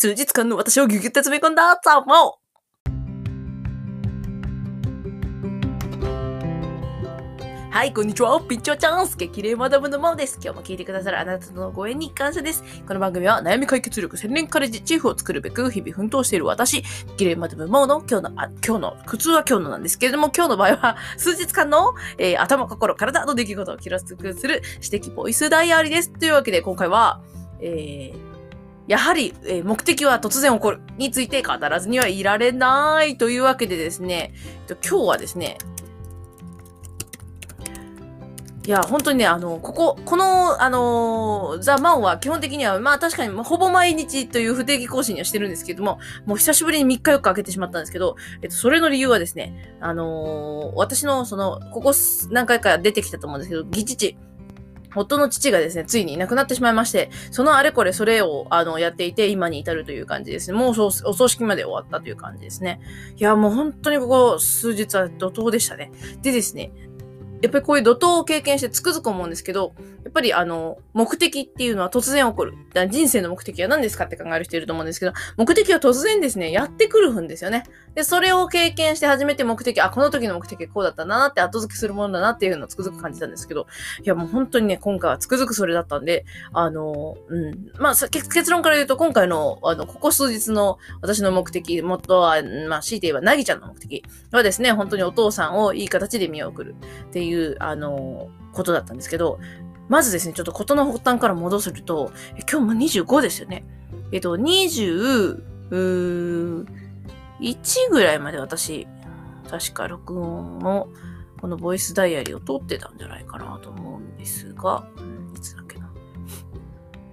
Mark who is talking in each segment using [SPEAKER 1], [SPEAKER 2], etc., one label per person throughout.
[SPEAKER 1] 数日間の私をギュギュッと詰め込んだザ・モはい、こんにちは。ピッチョチャンス激励マダムのマオです。今日も聞いてくださるあなたとのご縁に感謝です。この番組は悩み解決力専念カレッジチーフを作るべく日々奮闘している私、激励マダムマオの今日の、あ、今日の、普通は今日のなんですけれども、今日の場合は数日間の、えー頭、心、体の出来事を記録する指摘ボイスダイアリーです。というわけで今回は、えー、やはり、え目的は突然起こる。について語らずにはいられないというわけでですね、えっと今日はですね、いや、本当にね、あの、ここ、この、あのーザ・マンは基本的には、まあ確かに、ほぼ毎日という不定期更新にはしてるんですけども、もう久しぶりに3日4日開けてしまったんですけど、えっと、それの理由はですね、あのー私の、その、ここ何回か出てきたと思うんですけど、義父、夫の父がですね、ついにいなくなってしまいまして、そのあれこれそれを、あの、やっていて、今に至るという感じですね。もうお葬式まで終わったという感じですね。いや、もう本当にここ数日は怒涛でしたね。でですね、やっぱりこういう怒涛を経験してつくづく思うんですけど、やっぱりあの、目的っていうのは突然起こる。だから人生の目的は何ですかって考える人いると思うんですけど、目的は突然ですね、やってくるんですよね。で、それを経験して初めて目的、あ、この時の目的はこうだったなって後付けするものだなっていうのをつくづく感じたんですけど、いやもう本当にね、今回はつくづくそれだったんで、あの、うん。まあ、結論から言うと、今回の、あの、ここ数日の私の目的、元は、まあ、強いて言えば、なぎちゃんの目的はですね、本当にお父さんをいい形で見送るっていう、いうあの、ことだったんですけど、まずですね、ちょっと事の発端から戻すと、今日も25ですよね。えっと、21ぐらいまで私、確か録音の、このボイスダイアリーを撮ってたんじゃないかなと思うんですが、いつだっけな。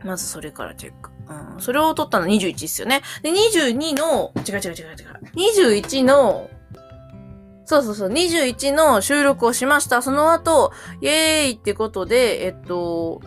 [SPEAKER 1] まずそれからチェック。うん、それを撮ったの21ですよね。で、22の、違う違う違う違う。21の、そうそうそう、21の収録をしました。その後、イエーイってことで、えっと、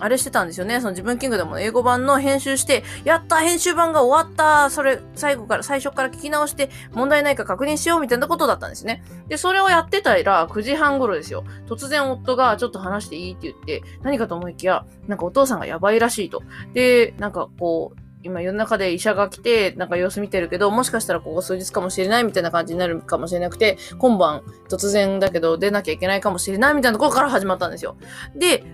[SPEAKER 1] あれしてたんですよね。その自分キングダムの英語版の編集して、やった編集版が終わったそれ、最後から、最初から聞き直して、問題ないか確認しようみたいなことだったんですね。で、それをやってたら、9時半頃ですよ。突然夫がちょっと話していいって言って、何かと思いきや、なんかお父さんがやばいらしいと。で、なんかこう、今世の中で医者が来て、なんか様子見てるけど、もしかしたらここ数日かもしれないみたいな感じになるかもしれなくて、今晩突然だけど出なきゃいけないかもしれないみたいなところから始まったんですよ。で、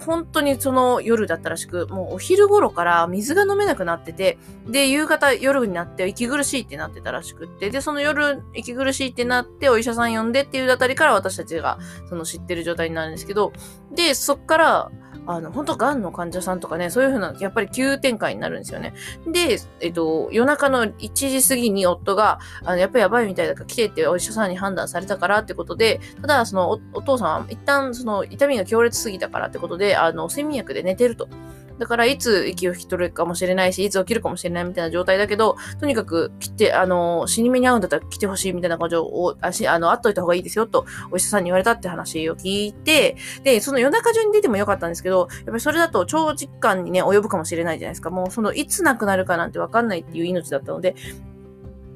[SPEAKER 1] 本当にその夜だったらしく、もうお昼頃から水が飲めなくなってて、で、夕方夜になって息苦しいってなってたらしくって、で、その夜息苦しいってなってお医者さん呼んでっていうあたりから私たちがその知ってる状態になるんですけど、で、そっから、あの、本当癌の患者さんとかね、そういうふうな、やっぱり急展開になるんですよね。で、えっと、夜中の1時過ぎに夫が、あの、やっぱりやばいみたいだから来てってお医者さんに判断されたからってことで、ただ、そのお、お父さんは一旦、その、痛みが強烈すぎたからってことで、であの、睡眠薬で寝てると。だから、いつ息を引き取るかもしれないし、いつ起きるかもしれないみたいな状態だけど、とにかく来て、あの、死に目に遭うんだったら来てほしいみたいな感情を、あし、あの、会っといた方がいいですよ、と、お医者さんに言われたって話を聞いて、で、その夜中中に出てもよかったんですけど、やっぱりそれだと長時間にね、及ぶかもしれないじゃないですか。もう、その、いつ亡くなるかなんてわかんないっていう命だったので、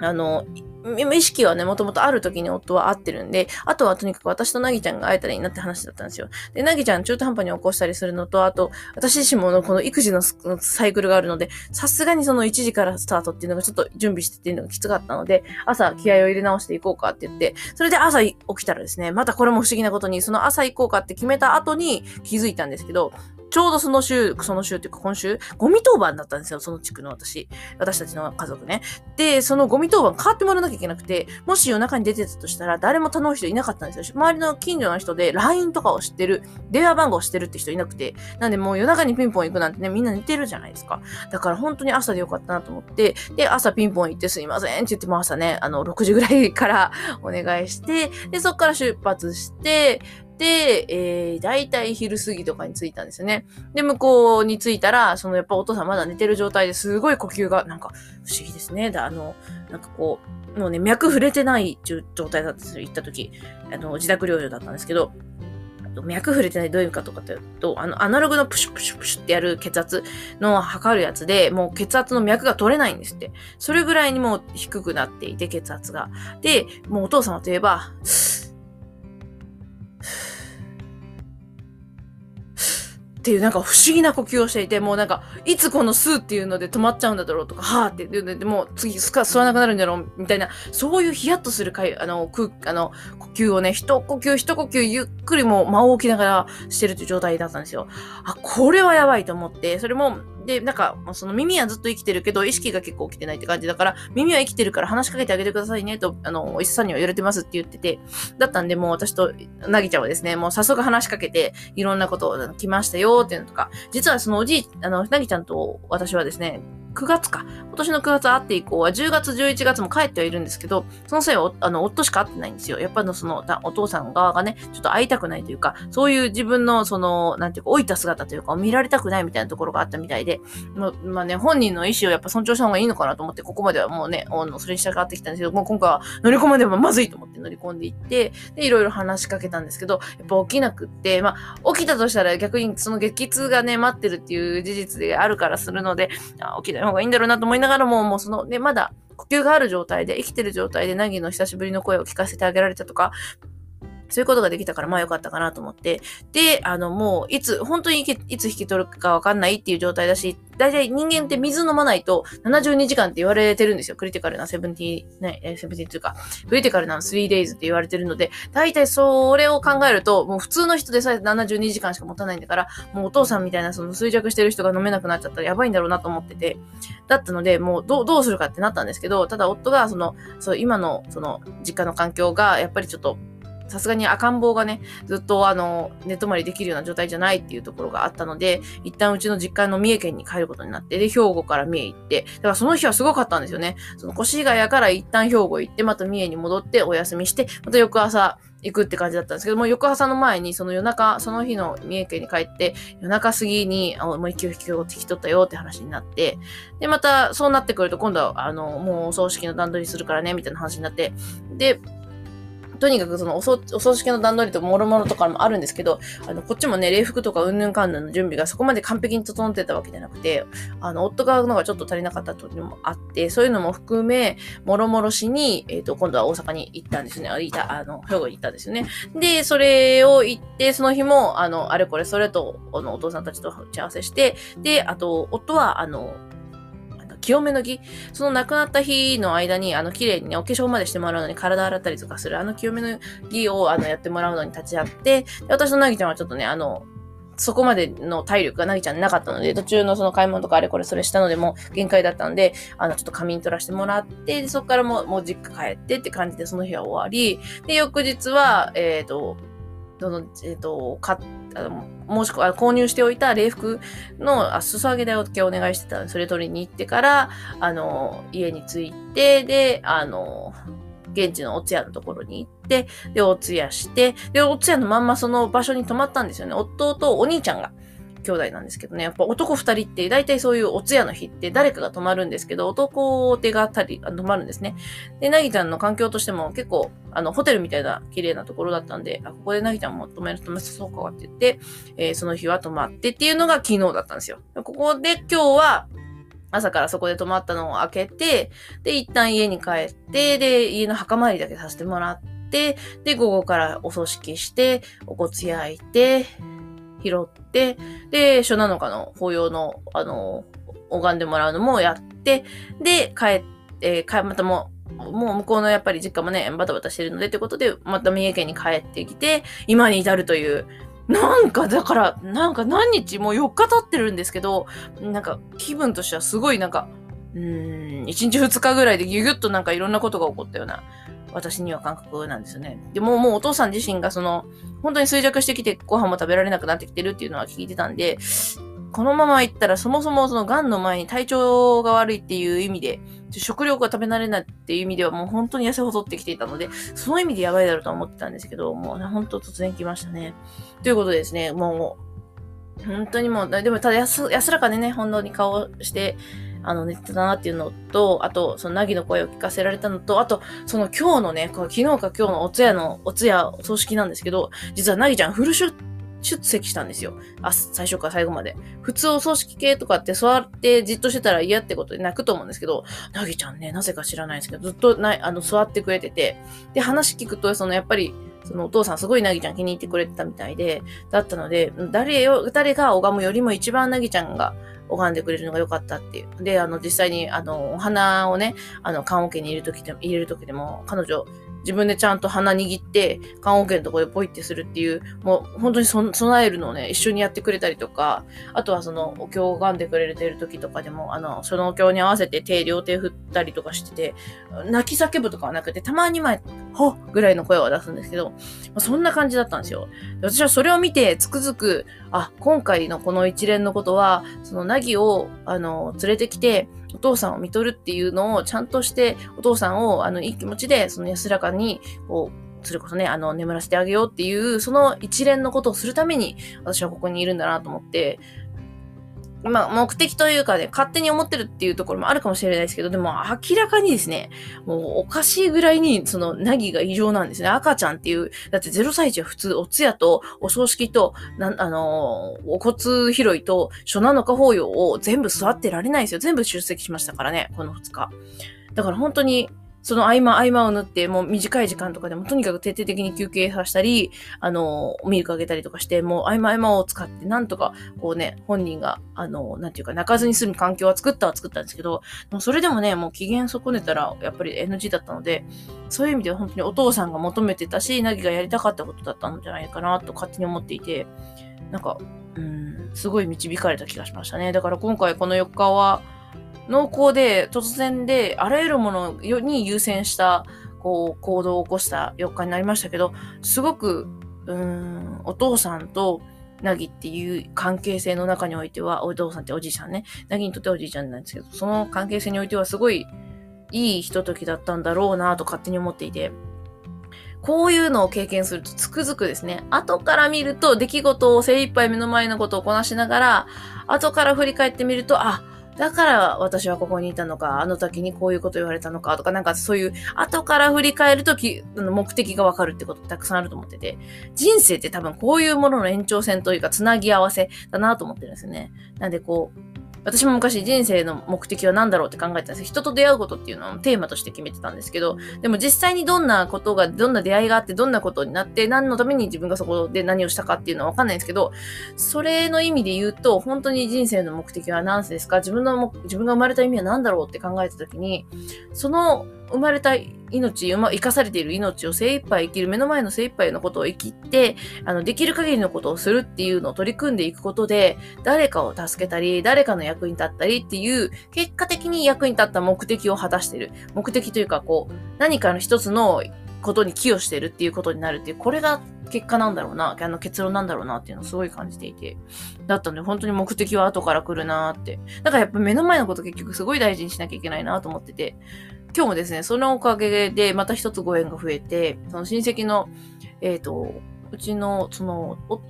[SPEAKER 1] あの、意識はね、もともとある時に夫は会ってるんで、あとはとにかく私となぎちゃんが会えたらいいなって話だったんですよ。で、なぎちゃん中途半端に起こしたりするのと、あと、私自身もこの育児のサイクルがあるので、さすがにその1時からスタートっていうのがちょっと準備してっていうのがきつかったので、朝気合を入れ直していこうかって言って、それで朝起きたらですね、またこれも不思議なことに、その朝行こうかって決めた後に気づいたんですけど、ちょうどその週、その週っていうか今週、ゴミ当番だったんですよ、その地区の私。私たちの家族ね。で、そのゴミ当番変わってもらわなきゃいけなくて、もし夜中に出てたとしたら誰も頼む人いなかったんですよ。周りの近所の人で LINE とかを知ってる、電話番号を知ってるって人いなくて、なんでもう夜中にピンポン行くなんてね、みんな寝てるじゃないですか。だから本当に朝でよかったなと思って、で、朝ピンポン行ってすいませんって言っても朝ね、あの、6時ぐらいからお願いして、で、そっから出発して、でえー、だいたい昼過ぎとかに着いたんですよね。で、向こうに着いたら、そのやっぱお父さんまだ寝てる状態ですごい呼吸が、なんか不思議ですね。だあの、なんかこう、もうね、脈触れてない状態だったんですよ、行った時。あの、自宅療養だったんですけど、脈触れてないどういうかとかっていうと、あの、アナログのプシュプシュプシュってやる血圧の測るやつで、もう血圧の脈が取れないんですって。それぐらいにもう低くなっていて、血圧が。で、もうお父様といえば、っていうなんか不思議な呼吸をしていて、もうなんか、いつこのスーっていうので止まっちゃうんだろうとか、はーって言うの、でもう次吸わなくなるんだろうみたいな、そういうヒヤッとするかい、あの、空、あの、呼吸をね、一呼吸一呼吸ゆっくりも間を置きながらしてるという状態だったんですよ。あ、これはやばいと思って、それも、で、なんか、その耳はずっと生きてるけど、意識が結構起きてないって感じだから、耳は生きてるから話しかけてあげてくださいね、と、あの、お医者さんには言われてますって言ってて、だったんで、もう私と、なぎちゃんはですね、もう早速話しかけて、いろんなことを来ましたよ、っていうのとか、実はそのおじい、あの、なぎちゃんと私はですね、9月か。今年の9月会って以降は10月、11月も帰ってはいるんですけど、その際は、あの、夫しか会ってないんですよ。やっぱりその、お父さん側がね、ちょっと会いたくないというか、そういう自分の、その、なんていうか、老いた姿というか、見られたくないみたいなところがあったみたいで、ままあね、本人の意思をやっぱ尊重した方がいいのかなと思って、ここまではもうね、それに従ってきたんですけど、もう今回は乗り込までもまずいと思って乗り込んでいって、で、いろいろ話しかけたんですけど、やっぱ起きなくって、まあ、起きたとしたら逆にその激痛がね、待ってるっていう事実であるからするので、あ起きない方がいいんだろうなと思いながら、も、もうその、ね、まだ呼吸がある状態で、生きてる状態で、ナギの久しぶりの声を聞かせてあげられたとか、そういうことができたから、まあよかったかなと思って。で、あの、もう、いつ、本当にいつ引き取るかわかんないっていう状態だし、大体人間って水飲まないと72時間って言われてるんですよ。クリティカルなセブンティー、ね、セブンティーというか、クリティカルな3 days って言われてるので、大体それを考えると、もう普通の人でさえ72時間しか持たないんだから、もうお父さんみたいなその衰弱してる人が飲めなくなっちゃったらやばいんだろうなと思ってて、だったので、もうどう、どうするかってなったんですけど、ただ夫がその、そう、今のその実家の環境が、やっぱりちょっと、さすがに赤ん坊がね、ずっとあの、寝泊まりできるような状態じゃないっていうところがあったので、一旦うちの実家の三重県に帰ることになって、で、兵庫から三重行って、だからその日はすごかったんですよね。その越谷から一旦兵庫行って、また三重に戻ってお休みして、また翌朝、行くって感じだったんですけども、翌朝の前に、その夜中、その日の三重県に帰って、夜中過ぎに、あもう一級引き取ったよって話になって、で、また、そうなってくると、今度は、あの、もうお葬式の段取りするからね、みたいな話になって、で、とにかくそのお葬式の段取りともろもろとかもあるんですけど、あの、こっちもね、礼服とかうんぬんかんぬんの準備がそこまで完璧に整ってたわけじゃなくて、あの、夫側のがちょっと足りなかったというのもあって、そういうのも含め、もろもろしに、えっ、ー、と、今度は大阪に行ったんですね。あ、いた、あの、兵庫に行ったんですよね。で、それを行って、その日も、あの、あれこれそれと、あの、お父さんたちと打ち合わせして、で、あと、夫は、あの、清めの儀、その亡くなった日の間に、あの、綺麗にね、お化粧までしてもらうのに体洗ったりとかする、あの清めの儀を、あの、やってもらうのに立ち会って、私となぎちゃんはちょっとね、あの、そこまでの体力がなぎちゃんなかったので、途中のその買い物とかあれこれそれしたのでも限界だったんで、あの、ちょっと仮眠取らせてもらって、そこからもう、もう実家帰ってって感じでその日は終わり、で、翌日は、えっ、ー、と、その、えっ、ー、と、買あの、申し込、購入しておいた礼服の、あ、裾上げ代をお願いしてたので、それ取りに行ってから、あの、家に着いて、で、あの、現地のお通夜のところに行って、で、お通夜して、で、お通夜のまんまその場所に泊まったんですよね。夫とお兄ちゃんが。兄弟なんですけどね、やっぱ男二人って大体そういうお通夜の日って誰かが泊まるんですけど、男手がたり、泊まるんですね。で、なぎちゃんの環境としても結構、あの、ホテルみたいな綺麗なところだったんで、あ、ここでなぎちゃんも泊めるとめさそうかって言って、えー、その日は泊まってっていうのが昨日だったんですよ。ここで今日は、朝からそこで泊まったのを開けて、で、一旦家に帰って、で、家の墓参りだけさせてもらって、で、午後からお葬式して、お骨焼いて、拾って、で、初七日の法要の、あの、拝んでもらうのもやって、で、帰って、帰、またも、もう向こうのやっぱり実家もね、バタバタしてるのでってことで、また三重県に帰ってきて、今に至るという、なんか、だから、なんか何日、もう4日経ってるんですけど、なんか気分としてはすごいなんか、うーん、1日2日ぐらいでギュギュッとなんかいろんなことが起こったような私には感覚なんですよね。でももうお父さん自身がその、本当に衰弱してきてご飯も食べられなくなってきてるっていうのは聞いてたんで、このまま行ったらそもそもその癌の前に体調が悪いっていう意味で、食料が食べ慣れないっていう意味ではもう本当に痩せ細ってきていたので、その意味でやばいだろうと思ってたんですけど、もうね、本当突然来ましたね。ということですね、もう、本当にもう、でもただ安安らかでね、本当に顔して、あの、寝てたなっていうのと、あと、その、なぎの声を聞かせられたのと、あと、その今日のね、昨日か今日のお通夜の、お通夜、お葬式なんですけど、実はなぎちゃんフル出席したんですよ。あ、最初から最後まで。普通お葬式系とかって座ってじっとしてたら嫌ってことで泣くと思うんですけど、なぎちゃんね、なぜか知らないんですけど、ずっとなあの座ってくれてて、で、話聞くと、そのやっぱり、そのお父さんすごいなぎちゃん気に入ってくれてたみたいで、だったので、誰よ、誰が拝むよりも一番なぎちゃんが拝んでくれるのが良かったっていう。で、あの、実際に、あの、お花をね、あの、棺桶に入れるときでも、入れるときでも、彼女、自分でちゃんと鼻握って、棺桶のところでポイってするっていう、もう本当に備えるのをね、一緒にやってくれたりとか、あとはそのお経を拝んでくれてる時とかでも、あの、そのお経に合わせて手、両手振ったりとかしてて、泣き叫ぶとかはなくて、たまに前、ほぐらいの声を出すんですけど、まあそんな感じだったんですよ。私はそれを見て、つくづく、あ、今回のこの一連のことは、そのナギを、あの、連れてきて、お父さんを見とるっていうのをちゃんとして、お父さんを、あの、いい気持ちで、その安らかに、こう、それこそね、あの、眠らせてあげようっていう、その一連のことをするために、私はここにいるんだなと思って、まあ、目的というかね、勝手に思ってるっていうところもあるかもしれないですけど、でも明らかにですね、もうおかしいぐらいに、その、ナギが異常なんですね。赤ちゃんっていう、だって0歳児は普通、お通夜と、お葬式と、なあのー、お骨拾いと、初七日法要を全部座ってられないですよ。全部出席しましたからね、この2日。だから本当に、その合間合間を縫って、もう短い時間とかでもとにかく徹底的に休憩させたり、あの、ミルクあげたりとかして、もう合間合間を使って、なんとか、こうね、本人が、あの、なんていうか、泣かずに済む環境は作ったは作ったんですけど、もそれでもね、もう機嫌損ねたら、やっぱり NG だったので、そういう意味では本当にお父さんが求めてたし、ナギがやりたかったことだったんじゃないかな、と勝手に思っていて、なんか、うん、すごい導かれた気がしましたね。だから今回この4日は、濃厚で突然であらゆるものに優先したこう行動を起こした4日になりましたけど、すごく、うーん、お父さんとなぎっていう関係性の中においては、お父さんっておじいちゃんね、なぎにとっておじいちゃんなんですけど、その関係性においてはすごいいいひとときだったんだろうなと勝手に思っていて、こういうのを経験するとつくづくですね、後から見ると出来事を精一杯目の前のことをこなしながら、後から振り返ってみると、あ、だから私はここにいたのか、あの時にこういうこと言われたのかとか、なんかそういう後から振り返るとき、目的がわかるってことたくさんあると思ってて、人生って多分こういうものの延長線というか、つなぎ合わせだなと思ってるんですよね。なんでこう、私も昔人生の目的は何だろうって考えてたんです人と出会うことっていうのをテーマとして決めてたんですけど、でも実際にどんなことが、どんな出会いがあって、どんなことになって、何のために自分がそこで何をしたかっていうのはわかんないんですけど、それの意味で言うと、本当に人生の目的は何ですか？自分の、自分が生まれた意味は何だろうって考えた時に、その生まれた命、生かされている命を精一杯生きる、目の前の精一杯のことを生きて、あの、できる限りのことをするっていうのを取り組んでいくことで、誰かを助けたり、誰かの役に立ったりっていう、結果的に役に立った目的を果たしている。目的というか、こう、何かの一つのことに寄与してるっていうことになるっていう、これが結果なんだろうな、あの結論なんだろうなっていうのをすごい感じていて。だったので、本当に目的は後から来るなって。だからやっぱ目の前のこと結局すごい大事にしなきゃいけないなと思ってて。今日もですね、そのおかげでまた一つご縁が増えて、その親戚の、えっ、ー、と、うちの、その、お、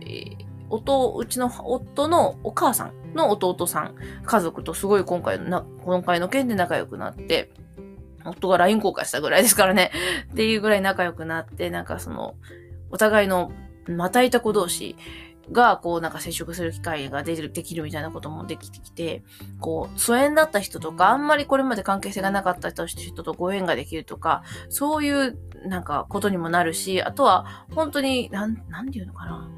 [SPEAKER 1] えー、夫、うちの夫のお母さんの弟さん、家族とすごい今回のな、今回の件で仲良くなって、夫が LINE 交換したぐらいですからね。っていうぐらい仲良くなって、なんかその、お互いのまたいた子同士、が、こう、なんか接触する機会が出る、できるみたいなこともできてきて、こう、疎遠だった人とか、あんまりこれまで関係性がなかった人とご縁ができるとか、そういう、なんか、ことにもなるし、あとは、本当に、なん、なんていうのかな。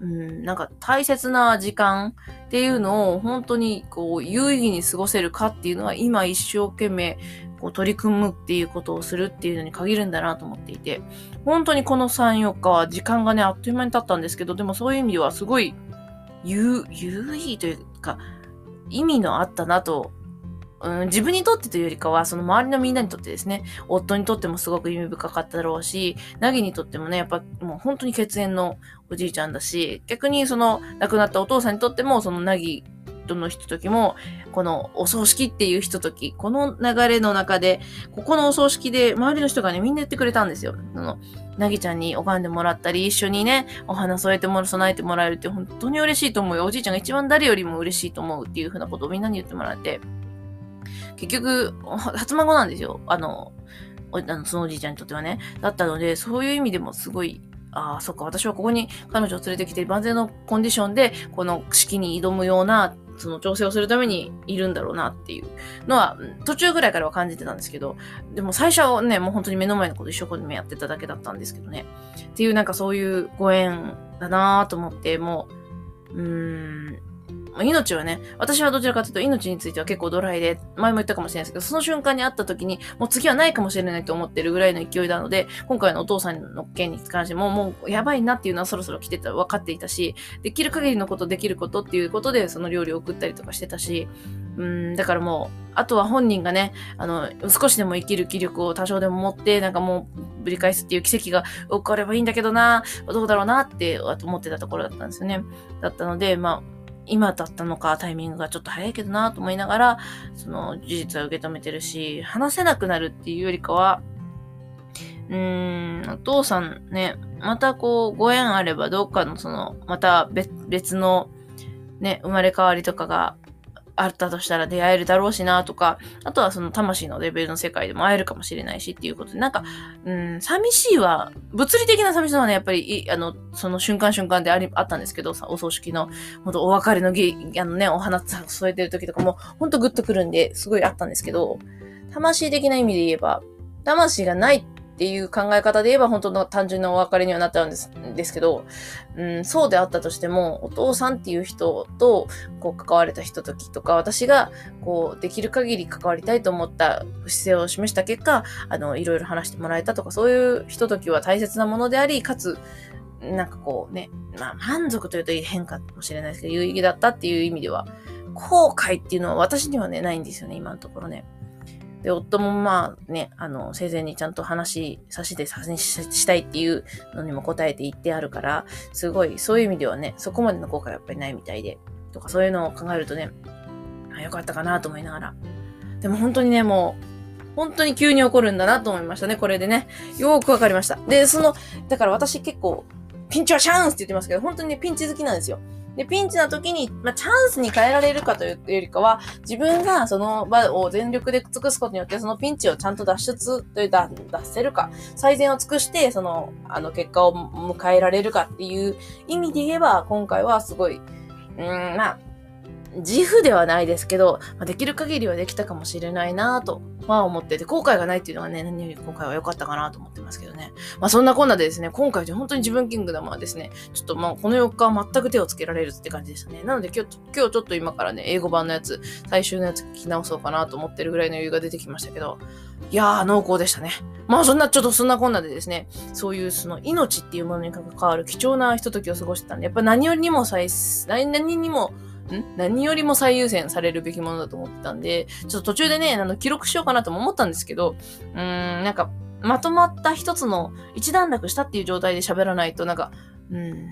[SPEAKER 1] うん、なんか大切な時間っていうのを本当にこう有意義に過ごせるかっていうのは今一生懸命こう取り組むっていうことをするっていうのに限るんだなと思っていて、本当にこの3、4日は時間がね、あっという間に経ったんですけど、でもそういう意味ではすごい有、有意というか、意味のあったなと、うん、自分にとってというよりかは、その周りのみんなにとってですね、夫にとってもすごく意味深かっただろうし、なぎにとってもね、やっぱもう本当に血縁のおじいちゃんだし、逆にその亡くなったお父さんにとっても、そのなぎとのひとときも、このお葬式っていうひととき、この流れの中で、ここのお葬式で周りの人がね、みんな言ってくれたんですよ。その、なぎちゃんに拝んでもらったり、一緒にね、お花添えてもら、備えてもらえるって本当に嬉しいと思うよ。おじいちゃんが一番誰よりも嬉しいと思うっていうふうなことをみんなに言ってもらって、結局、初孫なんですよ。あの、あのそのおじいちゃんにとってはね。だったので、そういう意味でもすごいああ、そっか、私はここに彼女を連れてきて万全のコンディションで、この式に挑むようなその調整をするためにいるんだろうなっていうのは、途中ぐらいからは感じてたんですけど、でも最初はね、もう本当に目の前のこと一生懸命やってただけだったんですけどね。っていうなんかそういうご縁だなぁと思って、もう、うーん、命はね、私はどちらかというと命については結構ドライで、前も言ったかもしれないですけど、その瞬間に会った時に、もう次はないかもしれないと思ってるぐらいの勢いなので、今回のお父さんの件に関しても、もうやばいなっていうのはそろそろ来てた、分かっていたし、できる限りのこと、できることっていうことで、その料理を送ったりとかしてたし、うん、だからもう、あとは本人がね、あの、少しでも生きる気力を多少でも持って、なんかもう、ぶり返すっていう奇跡が起こればいいんだけどな、どうだろうなって、思ってたところだったんですよね。だったので、まあ、今だったのかタイミングがちょっと早いけどなと思いながら、その事実は受け止めてるし、話せなくなるっていうよりかは、うーん、お父さんね、またこう、ご縁あればどっかのその、また別のね、生まれ変わりとかがあったとしたら出会えるだろうしなとか、あとはその魂のレベルの世界でも会えるかもしれないしっていうことで、なんか、うん、寂しいは、物理的な寂しさはね、やっぱり、あの、その瞬間瞬間であり、あったんですけど、さお葬式の、ほんとお別れのぎ、あのね、お花添えてる時とかも、ほんとグッとくるんで、すごいあったんですけど、魂的な意味で言えば、魂がないっていう考え方で言えば本当の単純なお別れにはなっちゃうんですですけど、うん、そうであったとしても、お父さんっていう人とこう関われたひとときとか、私がこうできる限り関わりたいと思った姿勢を示した結果、あの、いろいろ話してもらえたとか、そういうひとときは大切なものであり、かつ、なんかこうね、まあ満足というと変化かもしれないですけど、有意義だったっていう意味では、後悔っていうのは私にはね、ないんですよね、今のところね。で、夫もまあね、あの、生前にちゃんと話させてさせしたいっていうのにも答えて言ってあるから、すごい、そういう意味ではね、そこまでの後悔はやっぱりないみたいで、とかそういうのを考えるとね、あよかったかなと思いながら。でも本当にね、もう、本当に急に起こるんだなと思いましたね、これでね。よーくわかりました。で、その、だから私結構、ピンチはチャンスって言ってますけど、本当にね、ピンチ好きなんですよ。で、ピンチな時に、まあ、チャンスに変えられるかというよりかは、自分がその場を全力で尽くすことによって、そのピンチをちゃんと脱出というか、脱せるか、最善を尽くして、その、あの、結果を迎えられるかっていう意味で言えば、今回はすごい、うん、まあ、自負ではないですけど、まあ、できる限りはできたかもしれないなとは思ってて、後悔がないっていうのはね、何より今回は良かったかなと思ってますけどね。まあそんなこんなでですね、今回で本当に自分キングダムはですね、ちょっとまあこの4日は全く手をつけられるって感じでしたね。なので今日、今日ちょっと今からね、英語版のやつ、最終のやつ聞き直そうかなと思ってるぐらいの余裕が出てきましたけど、いやー、濃厚でしたね。まあそんな、ちょっとそんなこんなでですね、そういうその命っていうものに関わる貴重なひとときを過ごしてたんで、やっぱ何よりにも最、何にもん？何よりも最優先されるべきものだと思ってたんで、ちょっと途中でね、あの、記録しようかなとも思ったんですけど、うーん、なんか、まとまった一つの一段落したっていう状態で喋らないと、なんか、うん、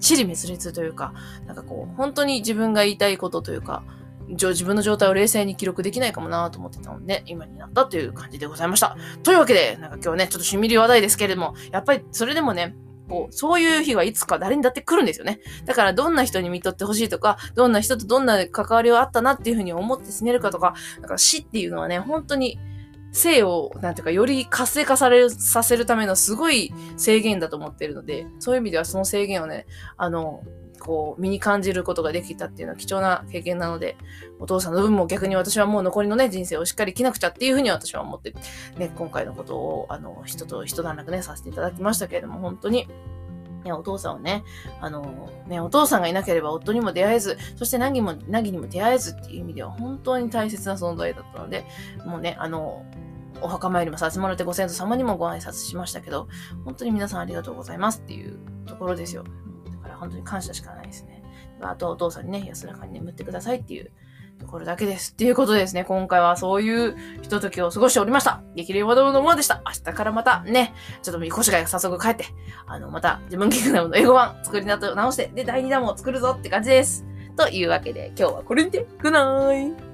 [SPEAKER 1] 地理滅裂というか、なんかこう、本当に自分が言いたいことというか、自分の状態を冷静に記録できないかもなと思ってたので、今になったという感じでございました。というわけで、なんか今日ね、ちょっとしみり話題ですけれども、やっぱりそれでもね、こう、そういう日はいつか誰にだって来るんですよね。だからどんな人に見とってほしいとか、どんな人とどんな関わりがあったなっていうふうに思って死ねるかとか、だから死っていうのはね、本当に性を、なんていうか、より活性化される、させるためのすごい制限だと思ってるので、そういう意味ではその制限をね、あの、こう、身に感じることができたっていうのは貴重な経験なので、お父さんの分も逆に私はもう残りのね、人生をしっかり生きなくちゃっていうふうに私は思って、ね、今回のことを、あの、人と一段落ね、させていただきましたけれども、本当に、ね、お父さんをね、あの、ね、お父さんがいなければ夫にも出会えず、そして凪も、凪にも出会えずっていう意味では本当に大切な存在だったので、もうね、あの、お墓参りもさせてもらってご先祖様にもご挨拶しましたけど、本当に皆さんありがとうございますっていうところですよ。本当に感謝しかないですね。あとお父さんにね、安らかに眠ってくださいっていうところだけです。っていうことですね。今回はそういうひとときを過ごしておりました。激励ワードのものでした。明日からまたね、ちょっと腰が早速帰って、あの、また自分キングダムの英語版作りなと直して、で、第2弾も作るぞって感じです。というわけで、今日はこれにて、グナーイ